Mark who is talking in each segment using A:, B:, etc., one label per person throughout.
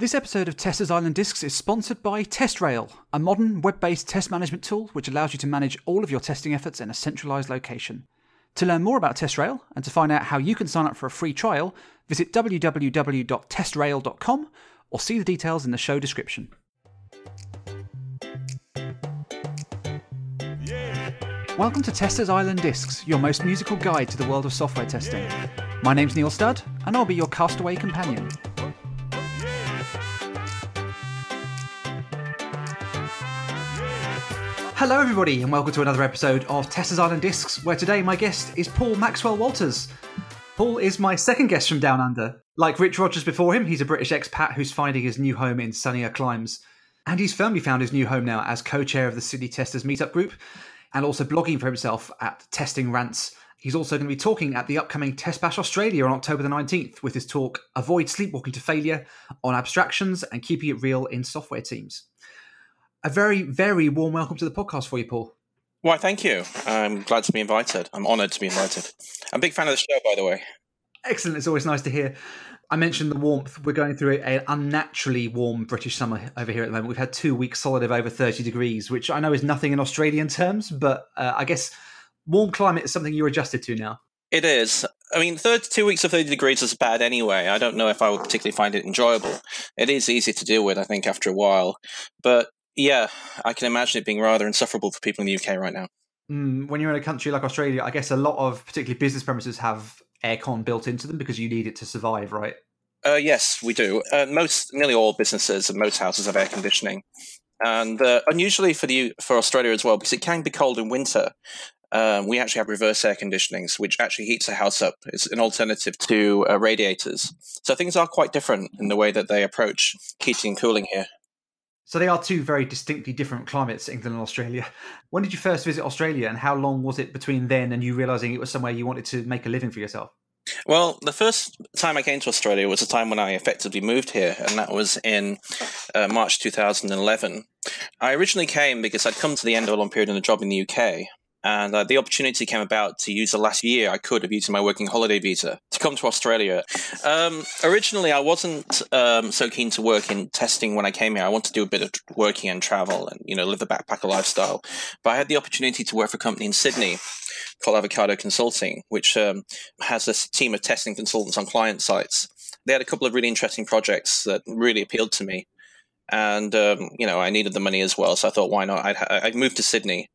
A: This episode of Testers Island Discs is sponsored by TestRail, a modern web based test management tool which allows you to manage all of your testing efforts in a centralized location. To learn more about TestRail and to find out how you can sign up for a free trial, visit www.testrail.com or see the details in the show description. Welcome to Testers Island Discs, your most musical guide to the world of software testing. My name's Neil Studd, and I'll be your castaway companion. Hello, everybody, and welcome to another episode of Testers Island Discs, where today my guest is Paul Maxwell Walters. Paul is my second guest from Down Under. Like Rich Rogers before him, he's a British expat who's finding his new home in sunnier climes. And he's firmly found his new home now as co chair of the Sydney Testers Meetup Group and also blogging for himself at Testing Rants. He's also going to be talking at the upcoming Test Bash Australia on October the 19th with his talk Avoid Sleepwalking to Failure on abstractions and keeping it real in software teams a very, very warm welcome to the podcast for you, Paul.
B: Why, thank you. I'm glad to be invited. I'm honoured to be invited. I'm a big fan of the show, by the way.
A: Excellent. It's always nice to hear. I mentioned the warmth. We're going through an unnaturally warm British summer over here at the moment. We've had two weeks solid of over 30 degrees, which I know is nothing in Australian terms, but uh, I guess warm climate is something you're adjusted to now.
B: It is. I mean, third, two weeks of 30 degrees is bad anyway. I don't know if I would particularly find it enjoyable. It is easy to deal with, I think, after a while. But yeah, I can imagine it being rather insufferable for people in the UK right now.
A: Mm, when you're in a country like Australia, I guess a lot of particularly business premises have aircon built into them because you need it to survive, right?
B: Uh, yes, we do. Uh, most, nearly all businesses and most houses have air conditioning, and uh, unusually for the for Australia as well, because it can be cold in winter. Um, we actually have reverse air conditionings, which actually heats the house up. It's an alternative to uh, radiators. So things are quite different in the way that they approach heating and cooling here.
A: So they are two very distinctly different climates, England and Australia. When did you first visit Australia, and how long was it between then and you realizing it was somewhere you wanted to make a living for yourself?
B: Well, the first time I came to Australia was the time when I effectively moved here, and that was in uh, March 2011. I originally came because I'd come to the end of a long period in a job in the UK, and uh, the opportunity came about to use the last year I could of using my working holiday visa to come to Australia. Um, originally, I wasn't um, so keen to work in testing when I came here. I wanted to do a bit of working and travel and you know live the backpacker lifestyle. But I had the opportunity to work for a company in Sydney called Avocado Consulting, which um, has a team of testing consultants on client sites. They had a couple of really interesting projects that really appealed to me and um, you know I needed the money as well. So I thought, why not? I'd, I moved to Sydney,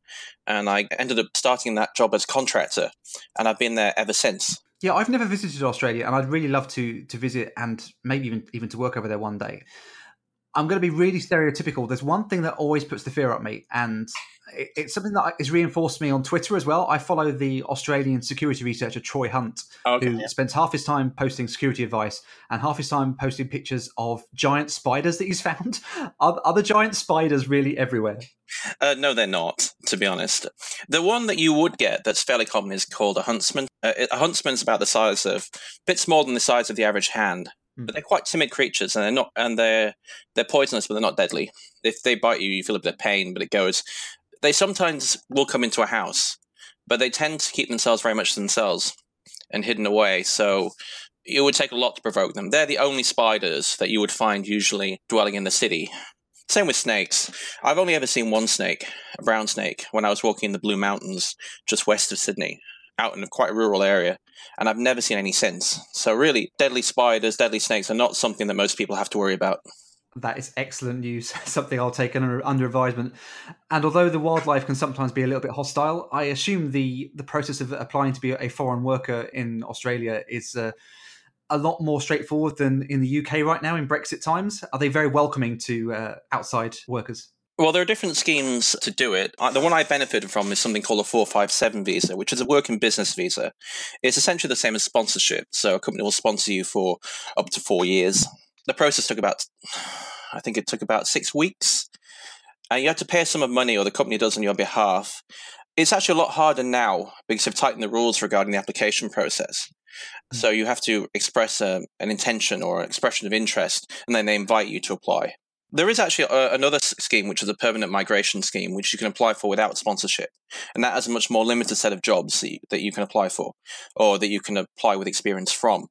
B: and I ended up starting that job as contractor, and I've been there ever since.
A: Yeah, I've never visited Australia, and I'd really love to to visit and maybe even even to work over there one day. I'm going to be really stereotypical. There's one thing that always puts the fear up me, and it's something that is reinforced to me on Twitter as well. I follow the Australian security researcher Troy Hunt, okay, who yeah. spends half his time posting security advice and half his time posting pictures of giant spiders that he's found. Are, are the giant spiders really everywhere?
B: Uh, no, they're not, to be honest. The one that you would get that's fairly common is called a huntsman. Uh, a huntsman's about the size of, bits more than the size of the average hand. Hmm. But they're quite timid creatures, and they're not, and they're they're poisonous, but they're not deadly. If they bite you, you feel a bit of pain, but it goes they sometimes will come into a house, but they tend to keep themselves very much to themselves and hidden away. So it would take a lot to provoke them. They're the only spiders that you would find usually dwelling in the city. Same with snakes. I've only ever seen one snake, a brown snake, when I was walking in the Blue Mountains just west of Sydney, out in a quite rural area, and I've never seen any since. So, really, deadly spiders, deadly snakes are not something that most people have to worry about.
A: That is excellent news. Something I'll take under, under advisement. And although the wildlife can sometimes be a little bit hostile, I assume the the process of applying to be a foreign worker in Australia is uh, a lot more straightforward than in the UK right now in Brexit times. Are they very welcoming to uh, outside workers?
B: Well, there are different schemes to do it. Uh, the one I benefited from is something called a 457 visa, which is a working business visa. It's essentially the same as sponsorship. So a company will sponsor you for up to four years the process took about, I think it took about six weeks. And you had to pay a sum of money, or the company does on your behalf. It's actually a lot harder now because they've tightened the rules regarding the application process. Mm-hmm. So you have to express a, um, an intention or an expression of interest, and then they invite you to apply. There is actually a, another scheme, which is a permanent migration scheme, which you can apply for without sponsorship. And that has a much more limited set of jobs that you, that you can apply for, or that you can apply with experience from.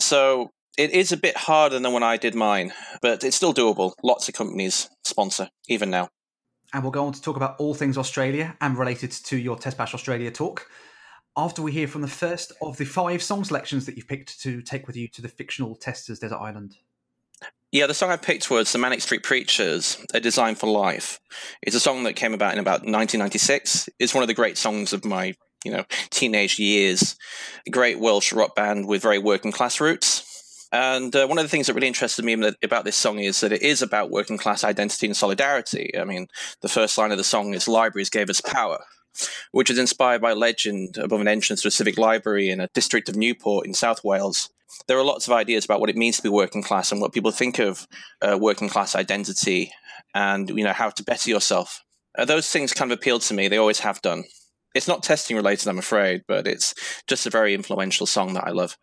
B: So It is a bit harder than when I did mine, but it's still doable. Lots of companies sponsor, even now.
A: And we'll go on to talk about all things Australia and related to your Test Bash Australia talk after we hear from the first of the five song selections that you've picked to take with you to the fictional Testers Desert Island.
B: Yeah, the song I picked was The Manic Street Preachers, A Design for Life. It's a song that came about in about 1996. It's one of the great songs of my, you know, teenage years. A great Welsh rock band with very working class roots. And uh, one of the things that really interested me about this song is that it is about working class identity and solidarity. I mean, the first line of the song is Libraries gave us power, which is inspired by a legend above an entrance to a civic library in a district of Newport in South Wales there are lots of ideas about what it means to be working class and what people think of uh, working class identity and you know how to better yourself. Uh, those things kind of appealed to me. They always have done. It's not testing related, I'm afraid, but it's just a very influential song that I love.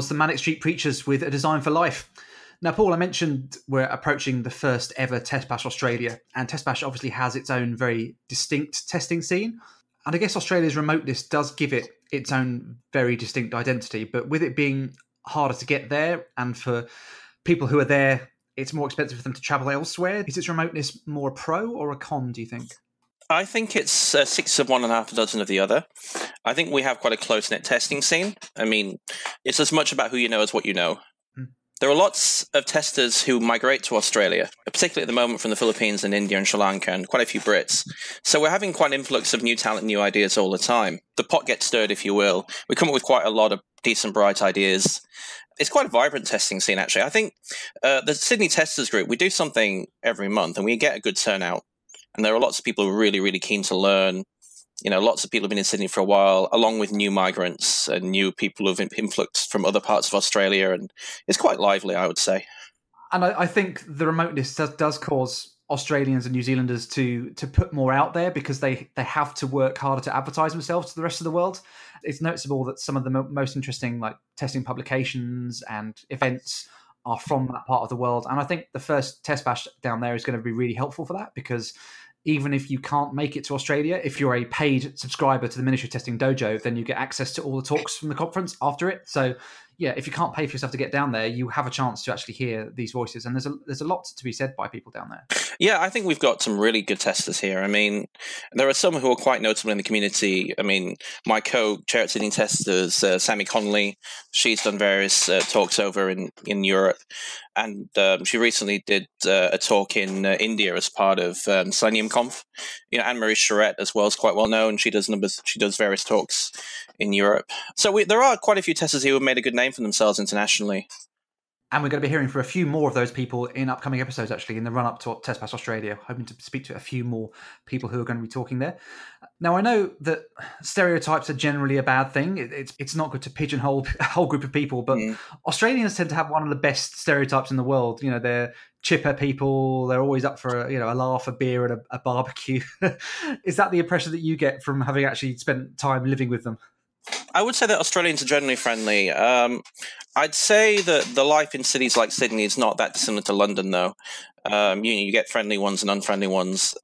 A: Was the Manic Street Preachers with A Design for Life. Now, Paul, I mentioned we're approaching the first ever Test Bash Australia, and Test Bash obviously has its own very distinct testing scene. And I guess Australia's remoteness does give it its own very distinct identity, but with it being harder to get there, and for people who are there, it's more expensive for them to travel elsewhere. Is its remoteness more a pro or a con, do you think?
B: I think it's uh, six of one and a half a dozen of the other. I think we have quite a close knit testing scene. I mean, it's as much about who you know as what you know. Hmm. There are lots of testers who migrate to Australia, particularly at the moment from the Philippines and India and Sri Lanka, and quite a few Brits. So we're having quite an influx of new talent, new ideas all the time. The pot gets stirred, if you will. We come up with quite a lot of decent, bright ideas. It's quite a vibrant testing scene, actually. I think uh, the Sydney Testers Group, we do something every month and we get a good turnout and there are lots of people really, really keen to learn. You know, lots of people have been in Sydney for a while, along with new migrants and new people who've influxed from other parts of Australia, and it's quite lively, I would say.
A: And I, I think the remoteness does, does cause Australians and New Zealanders to to put more out there because they they have to work harder to advertise themselves to the rest of the world. It's noticeable that some of the mo- most interesting like testing publications and events are from that part of the world, and I think the first test bash down there is going to be really helpful for that because even if you can't make it to Australia, if you're a paid subscriber to the Ministry of Testing Dojo, then you get access to all the talks from the conference after it. So yeah, if you can't pay for yourself to get down there, you have a chance to actually hear these voices, and there's a there's a lot to be said by people down there.
B: Yeah, I think we've got some really good testers here. I mean, there are some who are quite notable in the community. I mean, my co-chair at Testers, uh, Sammy Connolly, she's done various uh, talks over in in Europe, and um, she recently did uh, a talk in uh, India as part of um, Selenium Conf. You know, Anne Marie Charrett as well is quite well known. She does numbers. She does various talks in Europe. So we, there are quite a few testers here who have made a good name for themselves internationally.
A: And we're going to be hearing from a few more of those people in upcoming episodes, actually, in the run up to Test Bash Australia. Hoping to speak to a few more people who are going to be talking there. Now, I know that stereotypes are generally a bad thing. It's it's not good to pigeonhole a whole group of people, but mm. Australians tend to have one of the best stereotypes in the world. You know, they're chipper people. They're always up for a, you know a laugh, a beer, and a, a barbecue. Is that the impression that you get from having actually spent time living with them?
B: I would say that Australians are generally friendly. Um, I'd say that the life in cities like Sydney is not that dissimilar to London, though. Um, you, you get friendly ones and unfriendly ones.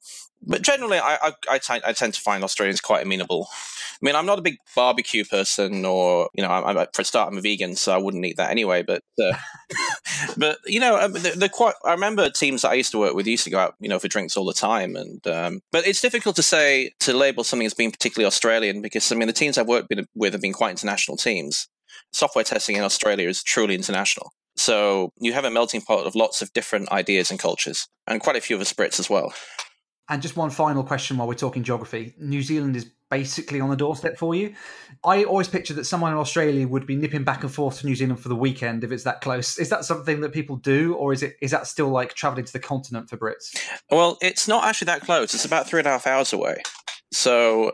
B: But generally, I, I, I, t- I tend to find Australians quite amenable. I mean, I'm not a big barbecue person, or you know, I'm, I'm, for a start, I'm a vegan, so I wouldn't eat that anyway. But, uh, but you know, um, they're, quite. I remember teams that I used to work with used to go out, you know, for drinks all the time, and um, but it's difficult to say to label something as being particularly Australian because I mean, the teams I've worked with have been quite international teams. Software testing in Australia is truly international. So you have a melting pot of lots of different ideas and cultures, and quite a few of us Brits as well.
A: And just one final question while we're talking geography. New Zealand is basically on the doorstep for you. I always picture that someone in Australia would be nipping back and forth to New Zealand for the weekend if it's that close. Is that something that people do, or is it is that still like traveling to the continent for Brits?
B: Well, it's not actually that close. It's about three and a half hours away. So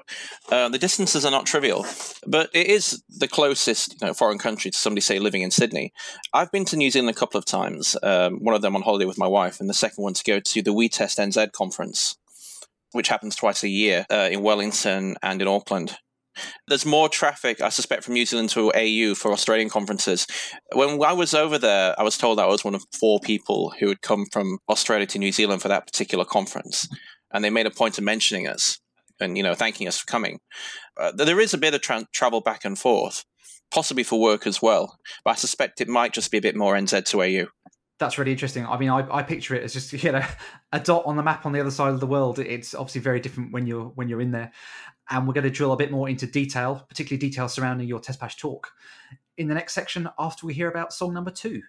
B: uh, the distances are not trivial, but it is the closest you know, foreign country to somebody, say, living in Sydney. I've been to New Zealand a couple of times, um, one of them on holiday with my wife, and the second one to go to the We Test NZ conference which happens twice a year uh, in Wellington and in Auckland. There's more traffic, I suspect, from New Zealand to AU for Australian conferences. When I was over there, I was told I was one of four people who had come from Australia to New Zealand for that particular conference, and they made a point of mentioning us and you know thanking us for coming. Uh, there is a bit of tra- travel back and forth, possibly for work as well, but I suspect it might just be a bit more NZ to AU
A: that's really interesting. I mean, I, I picture it as just you know a dot on the map on the other side of the world. It's obviously very different when you're when you're in there, and we're going to drill a bit more into detail, particularly details surrounding your Test Bash talk, in the next section after we hear about song number two.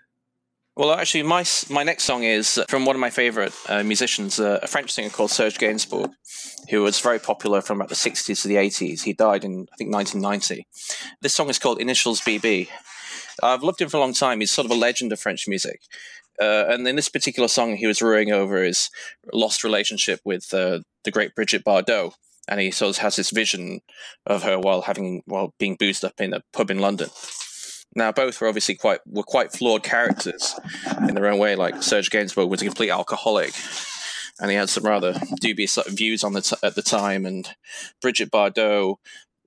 B: Well, actually, my my next song is from one of my favorite uh, musicians, uh, a French singer called Serge Gainsbourg, who was very popular from about the 60s to the 80s. He died in, I think, 1990. This song is called Initials BB. I've loved him for a long time. He's sort of a legend of French music. Uh, and in this particular song, he was ruing over his lost relationship with uh, the great Brigitte Bardot, and he sort of has this vision of her while having while being boozed up in a pub in London. Now, both were obviously quite were quite flawed characters in their own way. Like Serge Gainsbourg was a complete alcoholic, and he had some rather dubious views on the t- at the time. And Brigitte Bardot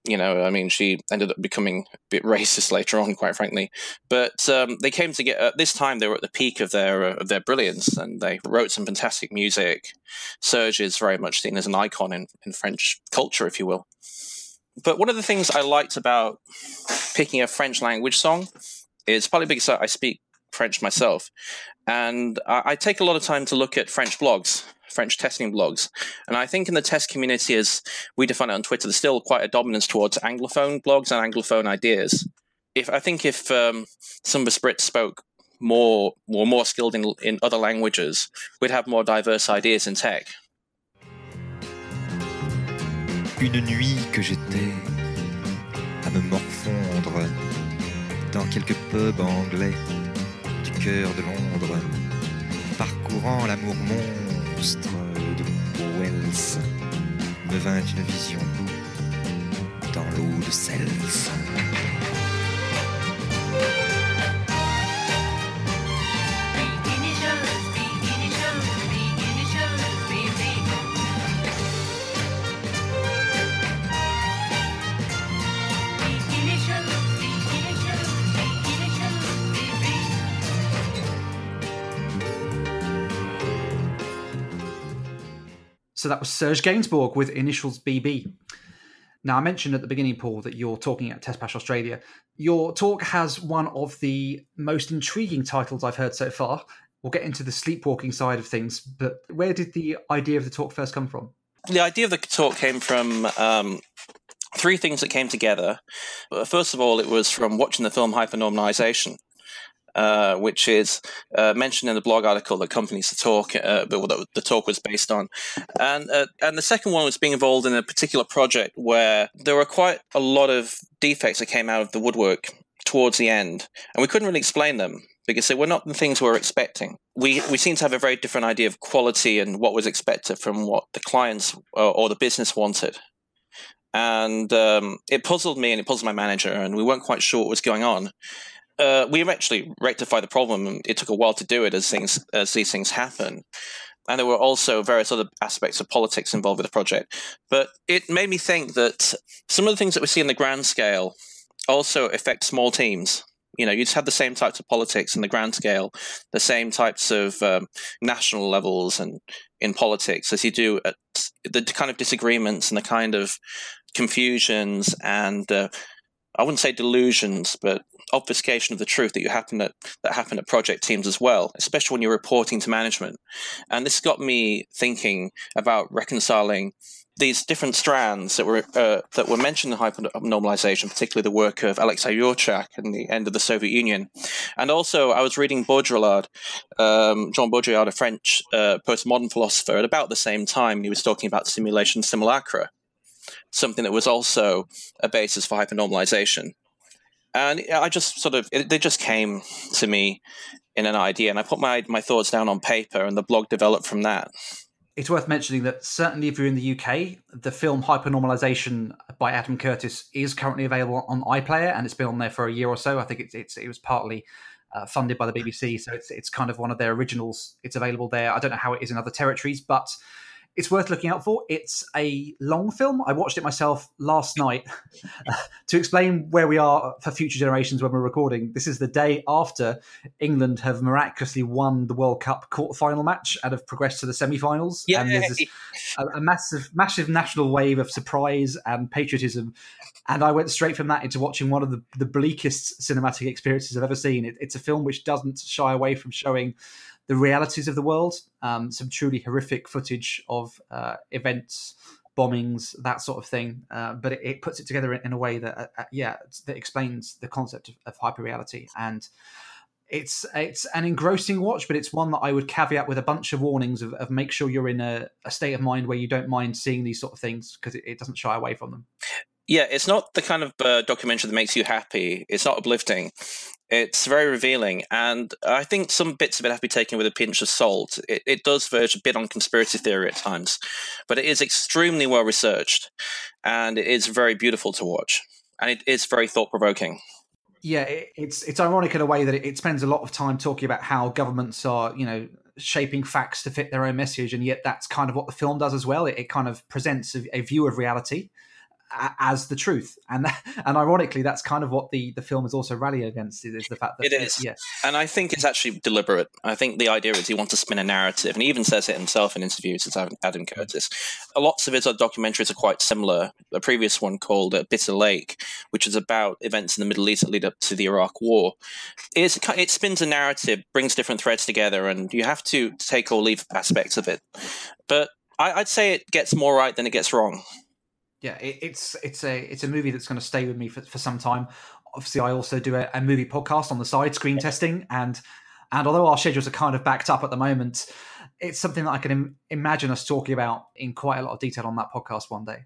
B: you know, I mean, she ended up becoming a bit racist later on, quite frankly. But um, they came together at this time. They were at the peak of their uh, of their brilliance, and they wrote some fantastic music. Serge is very much seen as an icon in, in French culture, if you will. But one of the things I liked about picking a French language song is partly because I speak French myself, and I, I take a lot of time to look at French blogs French testing blogs. And I think in the test community, as we define it on Twitter, there's still quite a dominance towards Anglophone blogs and Anglophone ideas. If I think if um, some of the Brits spoke more or more skilled in, in other languages, we'd have more diverse ideas in tech.
C: Une nuit que j'étais à me morfondre dans quelques pubs anglais du cœur de Londres, parcourant l'amour monde monstre de Wells me vint une vision dans l'eau de Cels.
A: So that was Serge Gainsbourg with initials BB. Now, I mentioned at the beginning, Paul, that you're talking at Test Australia. Your talk has one of the most intriguing titles I've heard so far. We'll get into the sleepwalking side of things, but where did the idea of the talk first come from?
B: The idea of the talk came from um, three things that came together. First of all, it was from watching the film Hypernormalization. Uh, which is uh, mentioned in the blog article that accompanies the talk, uh, but the talk was based on. And uh, and the second one was being involved in a particular project where there were quite a lot of defects that came out of the woodwork towards the end, and we couldn't really explain them because they were not the things we were expecting. We we seem to have a very different idea of quality and what was expected from what the clients or, or the business wanted. And um, it puzzled me and it puzzled my manager, and we weren't quite sure what was going on uh, we eventually rectified the problem. It took a while to do it as things as these things happen. And there were also various other aspects of politics involved with the project. But it made me think that some of the things that we see in the grand scale also affect small teams. You know, you just have the same types of politics in the grand scale, the same types of um, national levels and in politics as you do at the kind of disagreements and the kind of confusions and uh, I wouldn't say delusions, but obfuscation of the truth that you happen at that happen at project teams as well, especially when you're reporting to management. And this got me thinking about reconciling these different strands that were uh, that were mentioned in hypernormalization, particularly the work of Alexei Yurchak and the end of the Soviet Union, and also I was reading Baudrillard, um, Jean Baudrillard, a French uh, postmodern philosopher, at about the same time he was talking about simulation simulacra, something that was also a basis for hypernormalization. And I just sort of, it, they just came to me in an idea, and I put my, my thoughts down on paper, and the blog developed from that.
A: It's worth mentioning that certainly if you're in the UK, the film Hypernormalization by Adam Curtis is currently available on iPlayer, and it's been on there for a year or so. I think it's, it's it was partly uh, funded by the BBC, so it's it's kind of one of their originals. It's available there. I don't know how it is in other territories, but it's worth looking out for. It's a long film. I watched it myself last night uh, to explain where we are for future generations when we're recording. This is the day after England have miraculously won the World Cup quarter-final match and have progressed to the semi-finals.
B: Yeah.
A: And there's this, a, a massive, massive national wave of surprise and patriotism. And I went straight from that into watching one of the, the bleakest cinematic experiences I've ever seen. It, it's a film which doesn't shy away from showing the realities of the world, um, some truly horrific footage of uh, events, bombings, that sort of thing. Uh, but it, it, puts it together in, a way that, uh, uh yeah, that explains the concept of, of hyperreality. And it's it's an engrossing watch, but it's one that I would caveat with a bunch of warnings of, of make sure you're in a, a, state of mind where you don't mind seeing these sort of things because it, it doesn't shy away from them.
B: Yeah, it's not the kind of uh, documentary that makes you happy. It's not uplifting. It's very revealing, and I think some bits of it have to be taken with a pinch of salt. It, it does verge a bit on conspiracy theory at times, but it is extremely well researched, and it is very beautiful to watch, and it is very thought provoking.
A: Yeah, it, it's it's ironic in a way that it, it spends a lot of time talking about how governments are, you know, shaping facts to fit their own message, and yet that's kind of what the film does as well. It, it kind of presents a, a, view of reality as the truth. And and ironically that's kind of what the the film is also rallying against is the fact that
B: it is. Yes and i think it's actually deliberate. I think the idea is he wants to spin a narrative and he even says it himself in interviews as adam curtis. Lots of his documentaries are quite similar. A previous one called uh, bitter lake which is about events in the middle east that lead up to the iraq war. It's, it spins a narrative brings different threads together and you have to take or leave aspects of it. But I, i'd say it gets more right than it gets wrong
A: yeah, it, it's it's a it's a movie that's going to stay with me for, for some time. Obviously, I also do a, a movie podcast on the side, screen testing, and and although our schedules are kind of backed up at the moment, it's something that I can Im- imagine us talking about in quite a lot of detail on that podcast one day.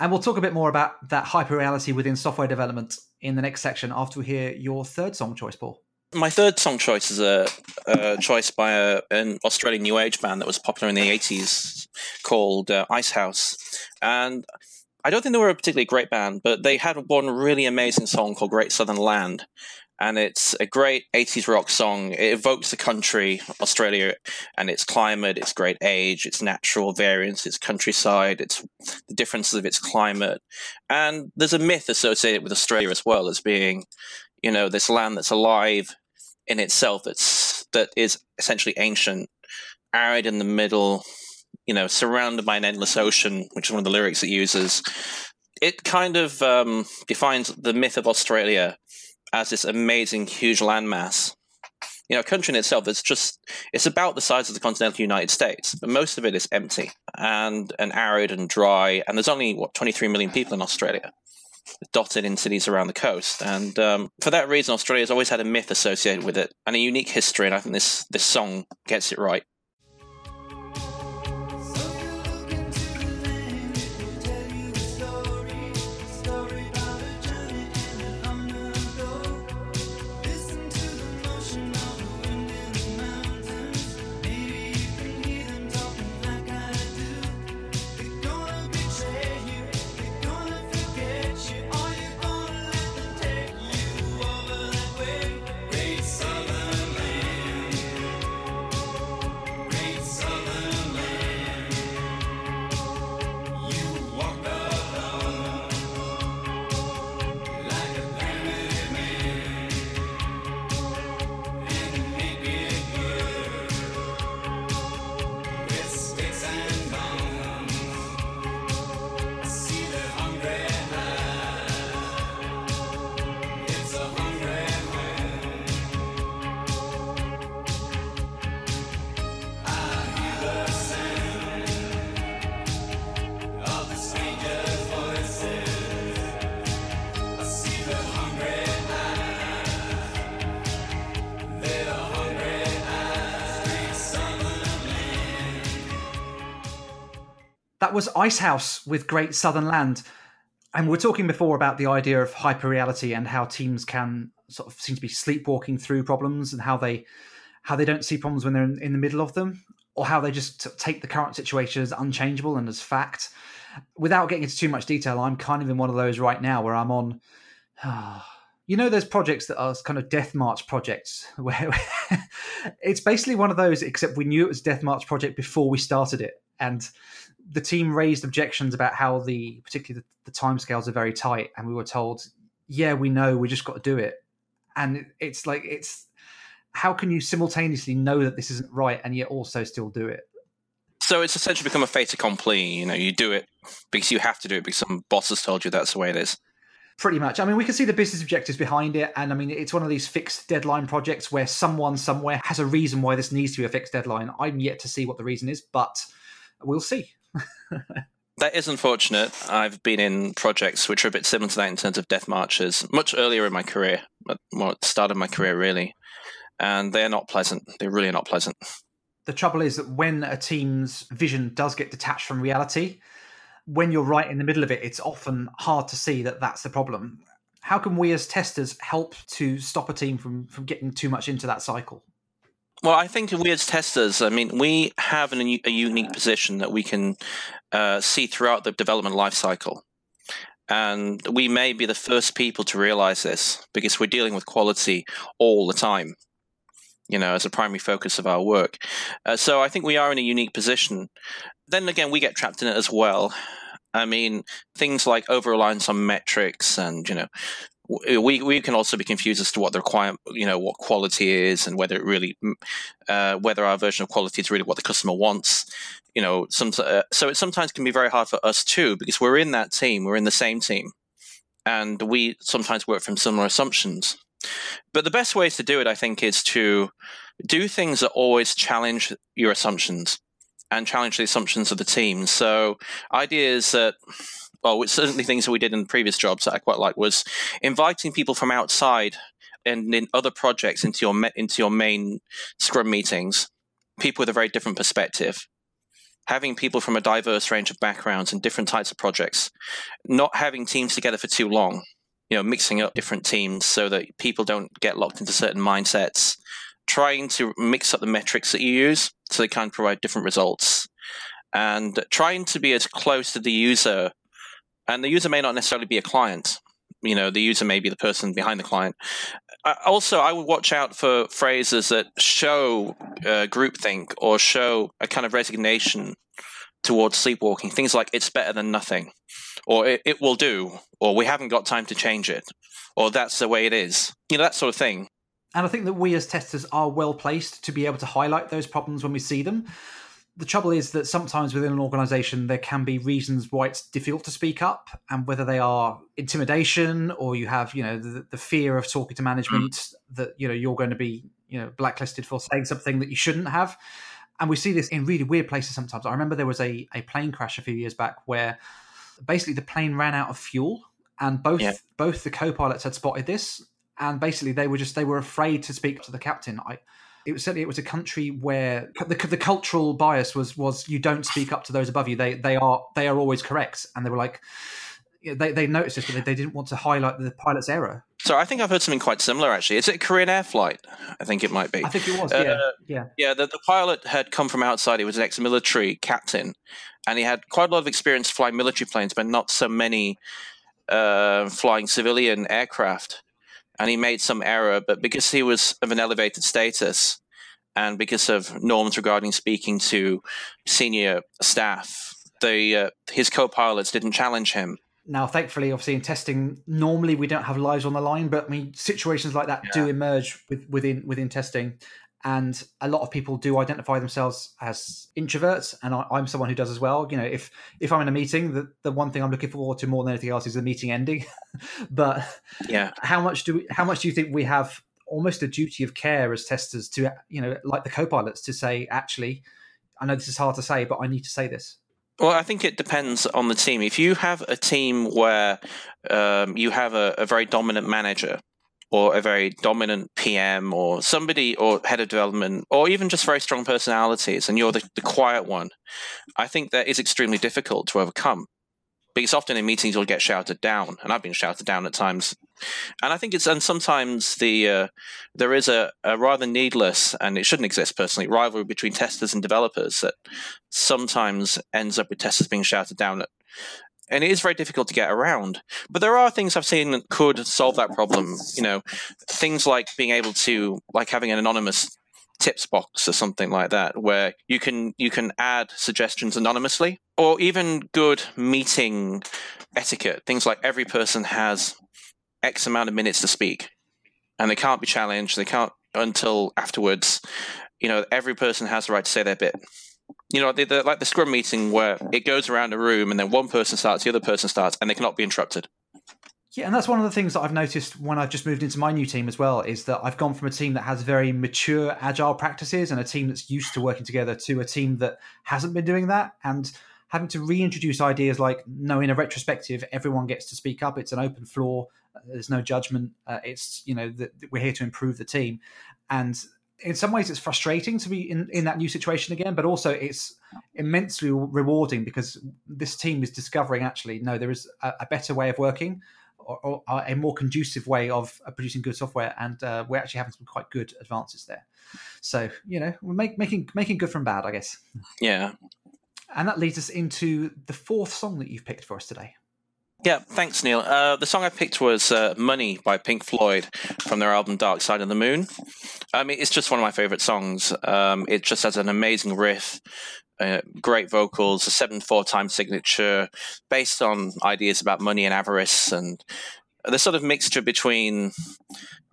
A: And we'll talk a bit more about that hyperreality within software development in the next section after we hear your third song choice, Paul.
B: My third song choice is a, a choice by a, an Australian new age band that was popular in the 80s called uh, Icehouse. And I don't think they were a particularly great band, but they had one really amazing song called Great Southern Land. And it's a great 80s rock song. It evokes the country, Australia, and its climate, its great age, its natural variance, its countryside, its the differences of its climate. And there's a myth associated with Australia as well as being, you know, this land that's alive in itself that's that is essentially ancient, arid in the middle, you know, surrounded by an endless ocean, which is one of the lyrics it uses. It kind of um, defines the myth of Australia as this amazing, huge landmass. You know, a country in itself that's just, it's about the size of the continental United States, but most of it is empty and, and arid and dry. And there's only, what, 23 million people in Australia dotted in cities around the coast. And um, for that reason, Australia has always had a myth associated with it and a unique history. And I think this this song gets it right.
A: That was Icehouse with Great Southern Land. And we we're talking before about the idea of hyperreality and how teams can sort of seem to be sleepwalking through problems and how they how they don't see problems when they're in, in the middle of them or how they just take the current situation as unchangeable and as fact. Without getting into too much detail, I'm kind of in one of those right now where I'm on. you know, those projects that are kind of Death March projects, where it's basically one of those, except we knew it was Death March project before we started it, and the team raised objections about how the particularly the, the timescales are very tight, and we were told, "Yeah, we know, we just got to do it," and it's like it's how can you simultaneously know that this isn't right and yet also still do it?
B: So it's essentially become a fait accompli. You know, you do it because you have to do it because some boss has told you that's the way it is.
A: Pretty much. I mean, we can see the business objectives behind it, and I mean, it's one of these fixed deadline projects where someone somewhere has a reason why this needs to be a fixed deadline. I'm yet to see what the reason is, but we'll see.
B: That is unfortunate. I've been in projects which are a bit similar to that in terms of death marches much earlier in my career, at the start of my career, really and they're not pleasant. They really are not pleasant.
A: The trouble is that when a team's vision does get detached from reality, when you're right in the middle of it, it's often hard to see that that's the problem. How can we as testers help to stop a team from, from getting too much into that cycle?
B: Well, I think we as testers, I mean, we have an, a unique position that we can uh, see throughout the development lifecycle. And we may be the first people to realize this because we're dealing with quality all the time you know, as a primary focus of our work. Uh, so I think we are in a unique position. Then again, we get trapped in it as well. I mean, things like over reliance on metrics and, you know, we we can also be confused as to what the requirement, you know, what quality is and whether it really, uh, whether our version of quality is really what the customer wants. You know, some, uh, so it sometimes can be very hard for us too because we're in that team, we're in the same team, and we sometimes work from similar assumptions. But the best ways to do it, I think, is to do things that always challenge your assumptions and challenge the assumptions of the team. So ideas that well, certainly things that we did in previous jobs that I quite like was inviting people from outside and in other projects into your into your main Scrum meetings, people with a very different perspective, having people from a diverse range of backgrounds and different types of projects, not having teams together for too long, you know, mixing up different teams so that people don't get locked into certain mindsets, trying to mix up the metrics that you use so they can provide different results, and trying to be as close to the user. And the user may not necessarily be a client. You know, the user may be the person behind the client. also, I would watch out for phrases that show uh, groupthink or show a kind of resignation towards sleepwalking. Things like "it's better than nothing," or it, it will do, or we haven't got time to change it, or that's the way it is. You know, that sort of thing.
A: And I think that we as testers are well placed to be able to highlight those problems when we see them. The trouble is that sometimes within an organization, there can be reasons why it's difficult to speak up, and whether they are intimidation or you have, you know, the, the fear of talking to management mm. that, you know, you're going to be, you know, blacklisted for saying something that you shouldn't have. And we see this in really weird places sometimes. I remember there was a, a plane crash a few years back where basically the plane ran out of fuel and both yeah. both the co-pilots had spotted this and basically they were just they were afraid to speak to the captain i it was certainly it was a country where the, the cultural bias was was you don't speak up to those above you they they are they are always correct and they were like they, they noticed this but they, they didn't want to highlight the pilot's error
B: so I think I've heard something quite similar. Actually, is it Korean Air flight? I think it might be.
A: I think it was. Uh, yeah, yeah.
B: Yeah. The, the pilot had come from outside. He was an ex-military captain, and he had quite a lot of experience flying military planes, but not so many uh, flying civilian aircraft. And he made some error, but because he was of an elevated status, and because of norms regarding speaking to senior staff, the uh, his co-pilots didn't challenge him
A: now, thankfully, obviously in testing, normally we don't have lives on the line, but I mean situations like that yeah. do emerge with, within within testing, and a lot of people do identify themselves as introverts, and I, am someone who does as well. You know, if if I'm in a meeting, the the one thing I'm looking forward to more than anything else is the meeting ending. but
B: yeah,
A: how much do we, how much do you think we have almost a duty of care as testers to you know like the co-pilots to say actually, I know this is hard to say, but I need to say this.
B: Well, I think it depends on the team. If you have a team where um, you have a, a, very dominant manager or a very dominant PM or somebody or head of development or even just very strong personalities and you're the, the quiet one, I think that is extremely difficult to overcome. Because often in meetings you'll get shouted down, and I've been shouted down at times. And I think it's and sometimes the uh, there is a, a rather needless and it shouldn't exist personally rivalry between testers and developers that sometimes ends up with testers being shouted down at and it is very difficult to get around. But there are things I've seen that could solve that problem. You know, things like being able to like having an anonymous tips box or something like that, where you can you can add suggestions anonymously, or even good meeting etiquette. Things like every person has X amount of minutes to speak, and they can't be challenged. They can't until afterwards. You know, every person has the right to say their bit you know, the, the, like the scrum meeting where it goes around a room and then one person starts, the other person starts, and they cannot be interrupted.
A: Yeah, and that's one of the things that I've noticed when I've just moved into my new team as well is that I've gone from a team that has very mature agile practices and a team that's used to working together to a team that hasn't been doing that. And having to reintroduce ideas like no in a retrospective everyone gets to speak up. It's an open floor. There's no judgment. Uh, it's you know the, we're here to improve the team. And in some ways it's frustrating to be in, in that new situation again, but also it's immensely rewarding because this team is discovering actually no, there is a, a better way of working or, or, a more conducive way of producing good software, and uh, we're actually having some quite good advances there. So you know, we're make, making making good from bad, I guess.
B: Yeah.
A: And that leads us into the fourth song that you've picked for us today.
B: Yeah, thanks, Neil. Uh, the song I picked was uh, "Money" by Pink Floyd from their album "Dark Side of the Moon." I mean, it's just one of my favorite songs. Um, it just has an amazing riff, uh, great vocals, a seven-four time signature, based on ideas about money and avarice, and the sort of mixture between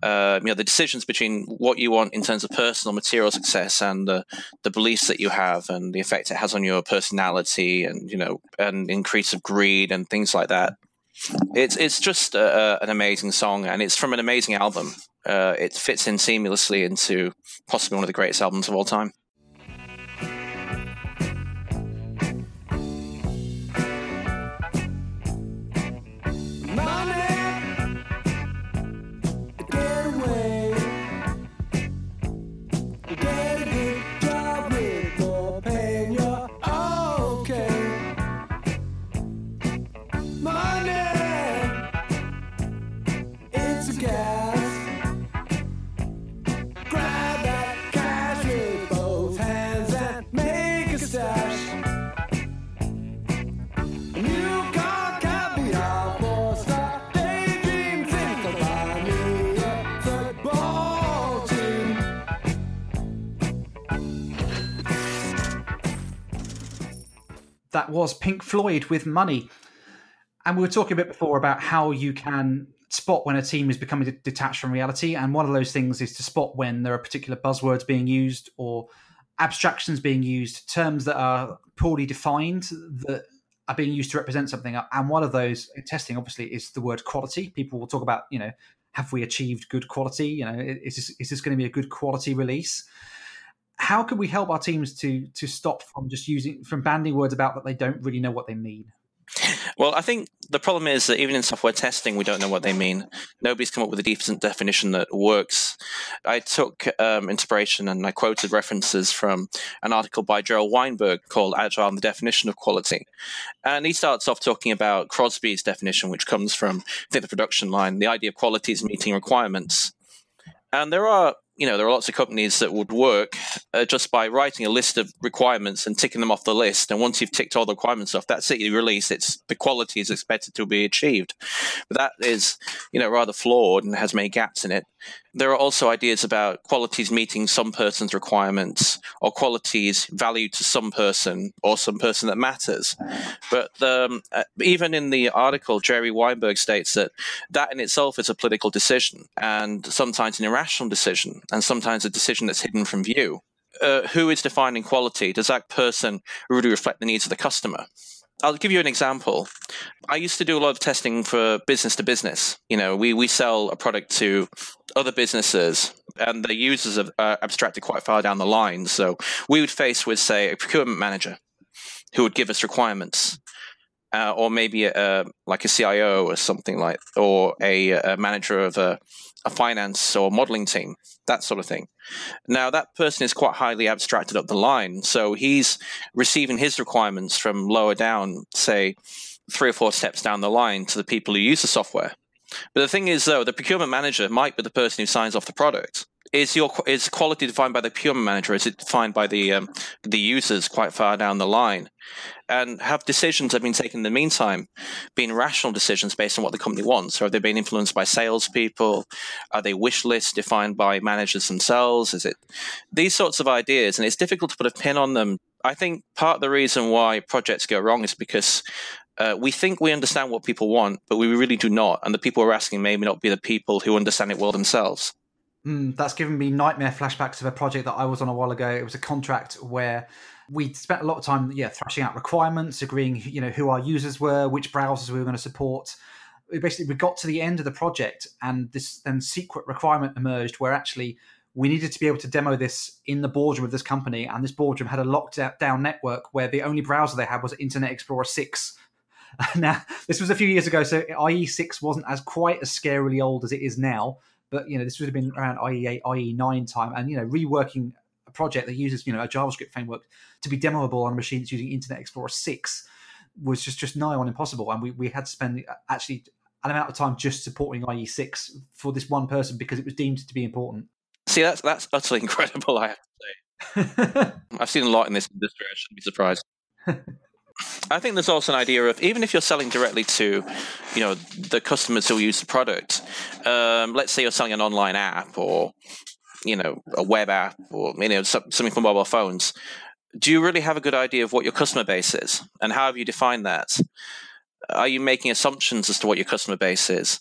B: uh, you know the decisions between what you want in terms of personal material success and the the beliefs that you have and the effect it has on your personality and you know an increase of greed and things like that. It's it's just an amazing song and it's from an amazing album. Uh, it fits in seamlessly into possibly one of the greatest albums of all time.
A: That was Pink Floyd with Money. And we were talking a bit before about how you can spot when a team is becoming detached from reality. And one of those things is to spot when there are particular buzzwords being used or abstractions being used, terms that are poorly defined that are being used to represent something. And one of those in testing, obviously, is the word quality. People will talk about, you know, have we achieved good quality? You know, is this, is this going to be a good quality release? How can we help our teams to to stop from just using from banding words about that they don't really know what they mean?
B: Well, I think the problem is that even in software testing, we don't know what they mean. Nobody's come up with a decent definition that works. I took um, inspiration and I quoted references from an article by Gerald Weinberg called Agile and the Definition of Quality. And he starts off talking about Crosby's definition, which comes from, I think, the production line. The idea of quality is meeting requirements. And there are you know, there are lots of companies that would work uh, just by writing a list of requirements and ticking them off the list. And once you've ticked all the requirements off, that's it. You release. It's the quality is expected to be achieved, but that is, you know, rather flawed and has many gaps in it. There are also ideas about qualities meeting some person's requirements or qualities valued to some person or some person that matters. But um, uh, even in the article, Jerry Weinberg states that that in itself is a political decision and sometimes an irrational decision and sometimes a decision that's hidden from view. Uh, who is defining quality? Does that person really reflect the needs of the customer? I'll give you an example. I used to do a lot of testing for business to business. You know, we, we sell a product to other businesses and the users are uh, abstracted quite far down the line. So we would face with, say, a procurement manager who would give us requirements. Uh, or maybe a, like a CIO or something like, or a, a manager of a, a finance or modeling team, that sort of thing. Now, that person is quite highly abstracted up the line. So he's receiving his requirements from lower down, say, three or four steps down the line to the people who use the software. But the thing is, though, the procurement manager might be the person who signs off the product. Is your is quality defined by the procurement manager? Is it defined by the um, the users quite far down the line? And have decisions have been taken in the meantime been rational decisions based on what the company wants, or have they been influenced by salespeople? Are they wish lists defined by managers themselves? Is it these sorts of ideas? And it's difficult to put a pin on them. I think part of the reason why projects go wrong is because uh, we think we understand what people want, but we really do not. And the people we're asking may not be the people who understand it well themselves.
A: Mm, that's given me nightmare flashbacks of a project that I was on a while ago. It was a contract where we spent a lot of time, yeah, thrashing out requirements, agreeing, you know, who our users were, which browsers we were going to support. We basically we got to the end of the project, and this then secret requirement emerged where actually we needed to be able to demo this in the boardroom of this company, and this boardroom had a locked down network where the only browser they had was Internet Explorer six now, this was a few years ago, so IE6 wasn't as quite as scarily old as it is now. But you know, this would have been around IE8, IE9 time, and you know, reworking a project that uses you know a JavaScript framework to be demoable on a machine that's using Internet Explorer 6 was just just nigh on impossible. And we, we had to spend actually an amount of time just supporting IE6 for this one person because it was deemed to be important.
B: See, that's that's utterly incredible. I have to say, I've seen a lot in this industry. I shouldn't be surprised. I think there's also an idea of even if you're selling directly to, you know, the customers who use the product. Um, let's say you're selling an online app or, you know, a web app or you know something for mobile phones. Do you really have a good idea of what your customer base is, and how have you defined that? Are you making assumptions as to what your customer base is?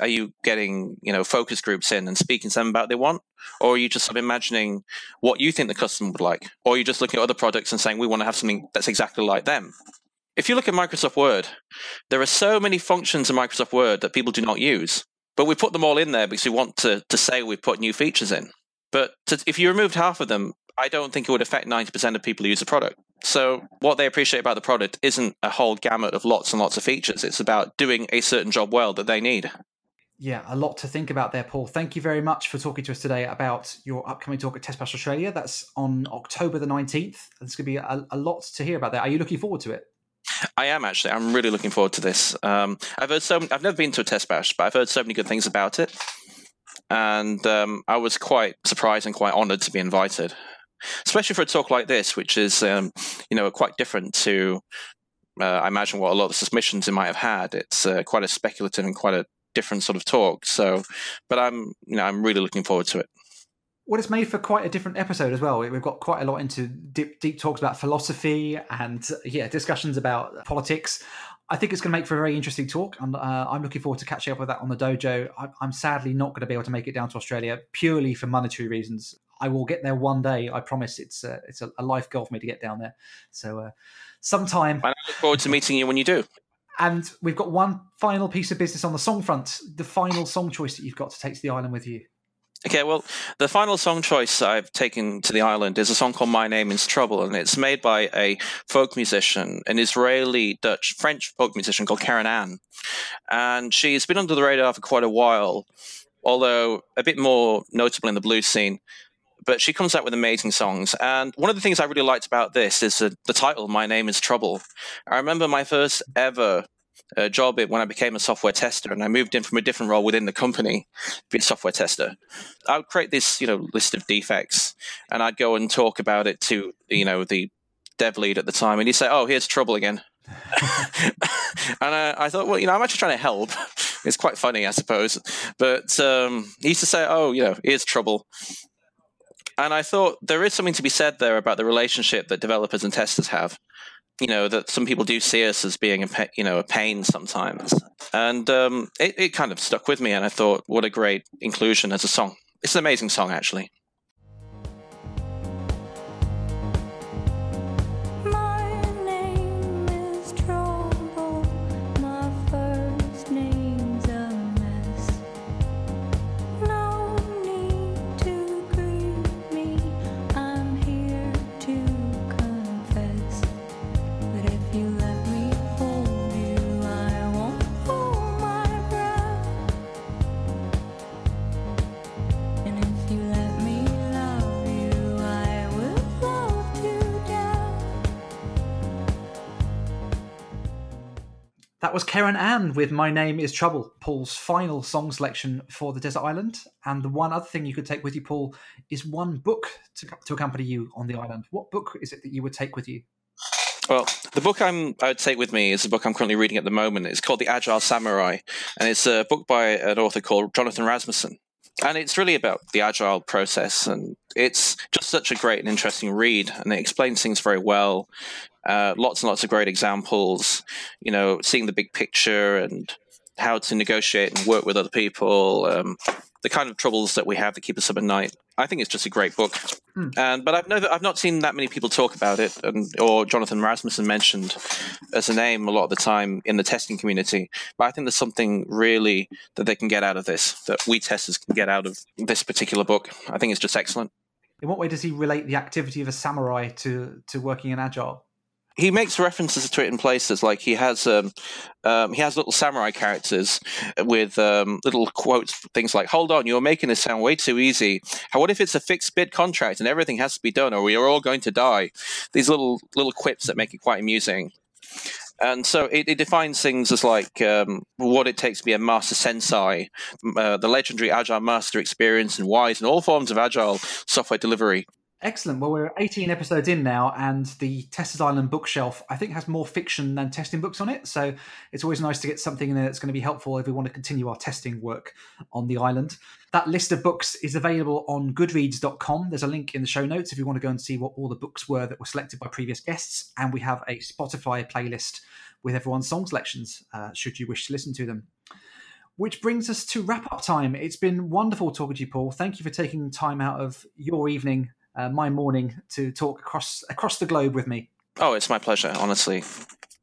B: Are you getting you know focus groups in and speaking to them about what they want? Or are you just sort of imagining what you think the customer would like? Or are you just looking at other products and saying we want to have something that's exactly like them? If you look at microsoft word there are so many functions in microsoft word that people do not use but we put them all in there because we want to, to say we've put new features in. But to, if you removed half of them i don't think it would affect 90% of people who use the product. So what they appreciate about the product isn't a whole gamut of lots and lots of features. It's about doing a certain job well that they need
A: yeah, a lot to think about there, Paul. Thank you very much for talking to us today about your upcoming talk at TestBash Australia. That's on October the 19th. There's going to be a, a, lot to hear about that. Are you looking forward to it?
B: I am actually. I'm really looking forward to this. Um, I've heard so. I've never been to a test bash, but I've heard so many good things about it, and um, I was quite surprised and quite honoured to be invited, especially for a talk like this, which is um, you know quite different to uh, I imagine what a lot of the submissions it might have had. It's uh, quite a speculative and quite a different sort of talk. So, but I'm you know I'm really looking forward to it.
A: Well, it's made for quite a different episode as well. We've got quite a lot into deep, deep talks about philosophy and yeah, discussions about politics. I think it's going to make for a very interesting talk, and uh, I'm looking forward to catching up with that on the dojo. I, am sadly not going to be able to make it down to Australia purely for monetary reasons. I will get there one day. I promise. It's a, it's a, a life goal for me to get down there. So, uh, sometime.
B: And I look forward to meeting you when you do.
A: And we've got one final piece of business on the song front. The final song choice that you've got to take to the island with you.
B: Okay, well, the final song choice I've taken to the island is a song called My Name is Trouble, and it's made by a folk musician, an Israeli Dutch French folk musician called Keren Ann. And she's been under the radar for quite a while, although a bit more notable in the blues scene but she comes out with amazing songs. And one of the things I really liked about this is the, the title, My Name is Trouble. I remember my first ever uh, job when I became a software tester, and I moved in from a different role within the company to be a software tester. I would create this, you know, list of defects, and I'd go and talk about it to, you know, the dev lead at the time, and he'd say, "Oh, here's trouble again." and uh, I thought, well, you know, I'm actually trying to help. It's quite funny, I suppose. But um, he used to say, "Oh, you know, here's trouble," And I thought there is something to be said there about the relationship that developers and testers have. You know that some people do see us as being a you know a pain sometimes, and um, it, it kind of stuck with me. And I thought, what a great inclusion as a song. It's an amazing song, actually.
A: That was Keren Ann with My Name is Trouble, Paul's final song selection for the Desert Island. And the one other thing you could take with you, Paul, is one book to, to accompany you on the island. What book is it that you would take with you?
B: Well, the book I'm I would take with me is a book I'm currently reading at the moment. It's called The Agile Samurai, and it's a book by an author called Jonathan Rasmusson. And it's really about the agile process, and it's just such a great and interesting read, and it explains things very well. Uh, lots and lots of great examples, you know, seeing the big picture and how to negotiate and work with other people, um, the kind of troubles that we have that keep us up at night. I think it's just a great book, mm. and but I've never I've not seen that many people talk about it, and or Jonathan Rasmusson mentioned as a name a lot of the time in the testing community. But I think there's something really that they can get out of this that we testers can get out of this particular book. I think it's just excellent.
A: In what way does he relate the activity of a samurai to to working in agile?
B: He makes references to it in places like he has um, um, he has little samurai characters with um, little quotes things like hold on you're making this sound way too easy. How, what if it's a fixed bid contract and everything has to be done or we are all going to die? These little little quips that make it quite amusing. And so it, it defines things as like um, what it takes to be a master sensei, uh, the legendary agile master experience and wise in all forms of agile software delivery.
A: Excellent. Well, we're 18 episodes in now, and the Testers Island bookshelf, I think, has more fiction than testing books on it. So it's always nice to get something in there that's going to be helpful if we want to continue our testing work on the island. That list of books is available on goodreads.com. There's a link in the show notes if you want to go and see what all the books were that were selected by previous guests. And we have a Spotify playlist with everyone's song selections, uh, should you wish to listen to them. Which brings us to wrap up time. It's been wonderful talking to you, Paul. Thank you for taking time out of your evening uh, my morning to talk across across the globe with me.
B: Oh, it's my pleasure, honestly.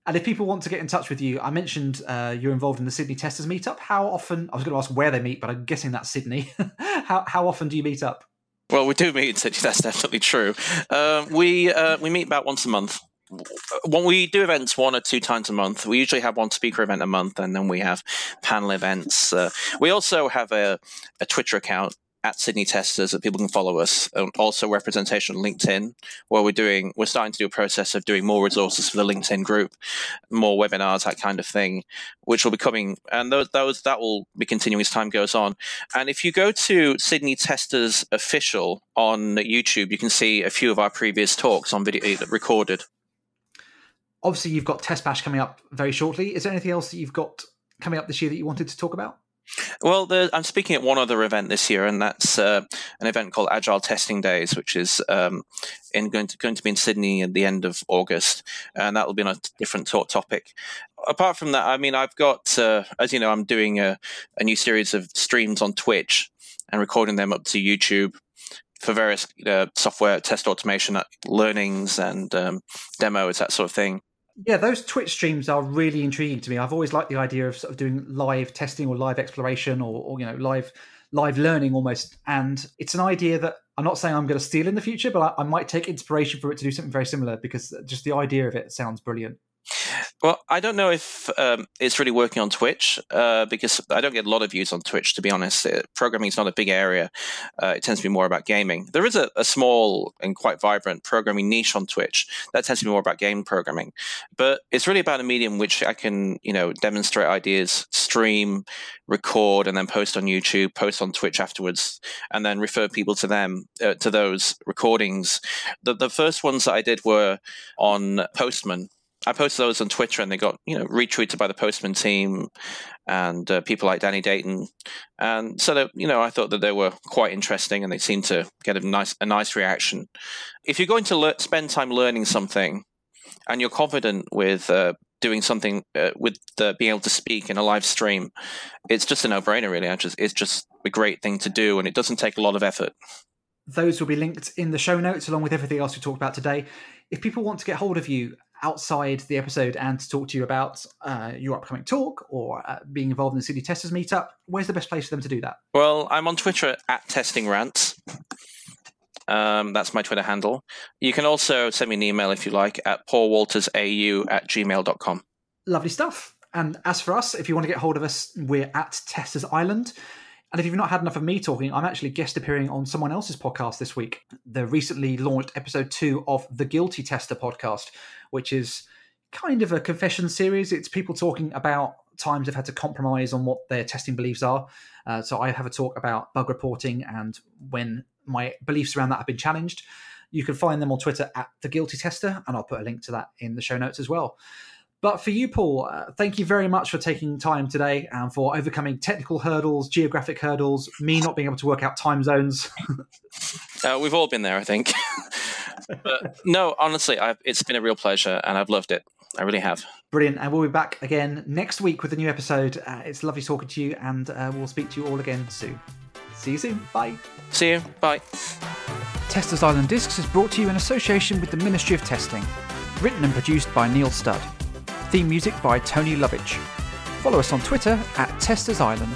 A: And if people want to get in touch with you, I mentioned uh, you're involved in the Sydney Testers meetup. How often? I was going to ask where they meet, but I'm guessing that's Sydney. how how often do you meet up?
B: Well, we do meet in Sydney. That's definitely true. Uh, we uh, we meet about once a month. When we do events one or two times a month, we usually have one speaker event a month, and then we have panel events. Uh, we also have a, a Twitter account at Sydney Testers that people can follow us. And also representation on LinkedIn, where we're doing we're starting to do a process of doing more resources for the LinkedIn group, more webinars, that kind of thing, which will be coming. And those those that will be continuing as time goes on. And if you go to Sydney Testers official on YouTube, you can see a few of our previous talks on video recorded.
A: Obviously, you've got Test Bash coming up very shortly. Is there anything else that you've got coming up this year that you wanted to talk about?
B: Well, the, I'm speaking at one other event this year, and that's uh, an event called Agile Testing Days, which is um, in going to, going to be in Sydney at the end of August, and that will be on a different talk topic. Apart from that, I mean, I've got, uh, as you know, I'm doing a, a new series of streams on Twitch and recording them up to YouTube for various uh, software test automation learnings and um, demos, that sort of thing.
A: Yeah, those Twitch streams are really intriguing to me. I've always liked the idea of sort of doing live testing or live exploration or, or, you know live live learning almost. And it's an idea that I'm not saying I'm going to steal in the future, but I, I might take inspiration for it to do something very similar because just the idea of it sounds brilliant.
B: Well, I don't know if um, it's really working on Twitch uh, because I don't get a lot of views on Twitch, to be honest. It, programming is not a big area. Uh, it tends to be more about gaming. There is a, a, small and quite vibrant programming niche on Twitch that tends to be more about game programming. But it's really about a medium which I can, you know, demonstrate ideas, stream, record, and then post on YouTube, post on Twitch afterwards, and then refer people to them, uh, to those recordings. The, the first ones that I did were on Postman I posted those on Twitter, and they got you know retweeted by the Postman team and uh, people like Danny Dainton, and so that you know I thought that they were quite interesting, and they seemed to get a nice a nice reaction. If you're going to le- spend time learning something, and you're confident with uh, doing something uh, with being able to speak in a live stream, it's just a no brainer. Really, just, it's just a great thing to do, and it doesn't take a lot of effort.
A: Those will be linked in the show notes along with everything else we talked about today. If people want to get hold of you outside the episode and to talk to you about uh, your upcoming talk or uh, being involved in the Sydney Testers meetup, where's the best place for them to do that?
B: Well, I'm on Twitter at Testing Rants. Um, that's my Twitter handle. You can also send me an email if you like at paulwaltersau at gmail.com.
A: Lovely stuff. And as for us, if you want to get hold of us, we're at Testers Island. And if you've not had enough of me talking, I'm actually guest appearing on someone else's podcast this week. The recently launched episode two of the Guilty Tester podcast, which is kind of a confession series. It's people talking about times they've had to compromise on what their testing beliefs are. Uh, so I have a talk about bug reporting and when my beliefs around that have been challenged. You can find them on Twitter at the Guilty Tester, and I'll put a link to that in the show notes as well. But for you, Paul, uh, thank you very much for taking time today and for overcoming technical hurdles, geographic hurdles, me not being able to work out time zones.
B: uh, we've all been there, I think. but no, honestly, I've, it's been a real pleasure and I've loved it. I really have.
A: Brilliant. And we'll be back again next week with a new episode. Uh, it's lovely talking to you, and uh, we'll speak to you all again soon. See you soon. Bye.
B: See you. Bye.
A: Testers Island Discs is brought to you in association with the Ministry of Testing. Written and produced by Neil Studd. Theme music by Tony Lovich. Follow us on Twitter at Testers Island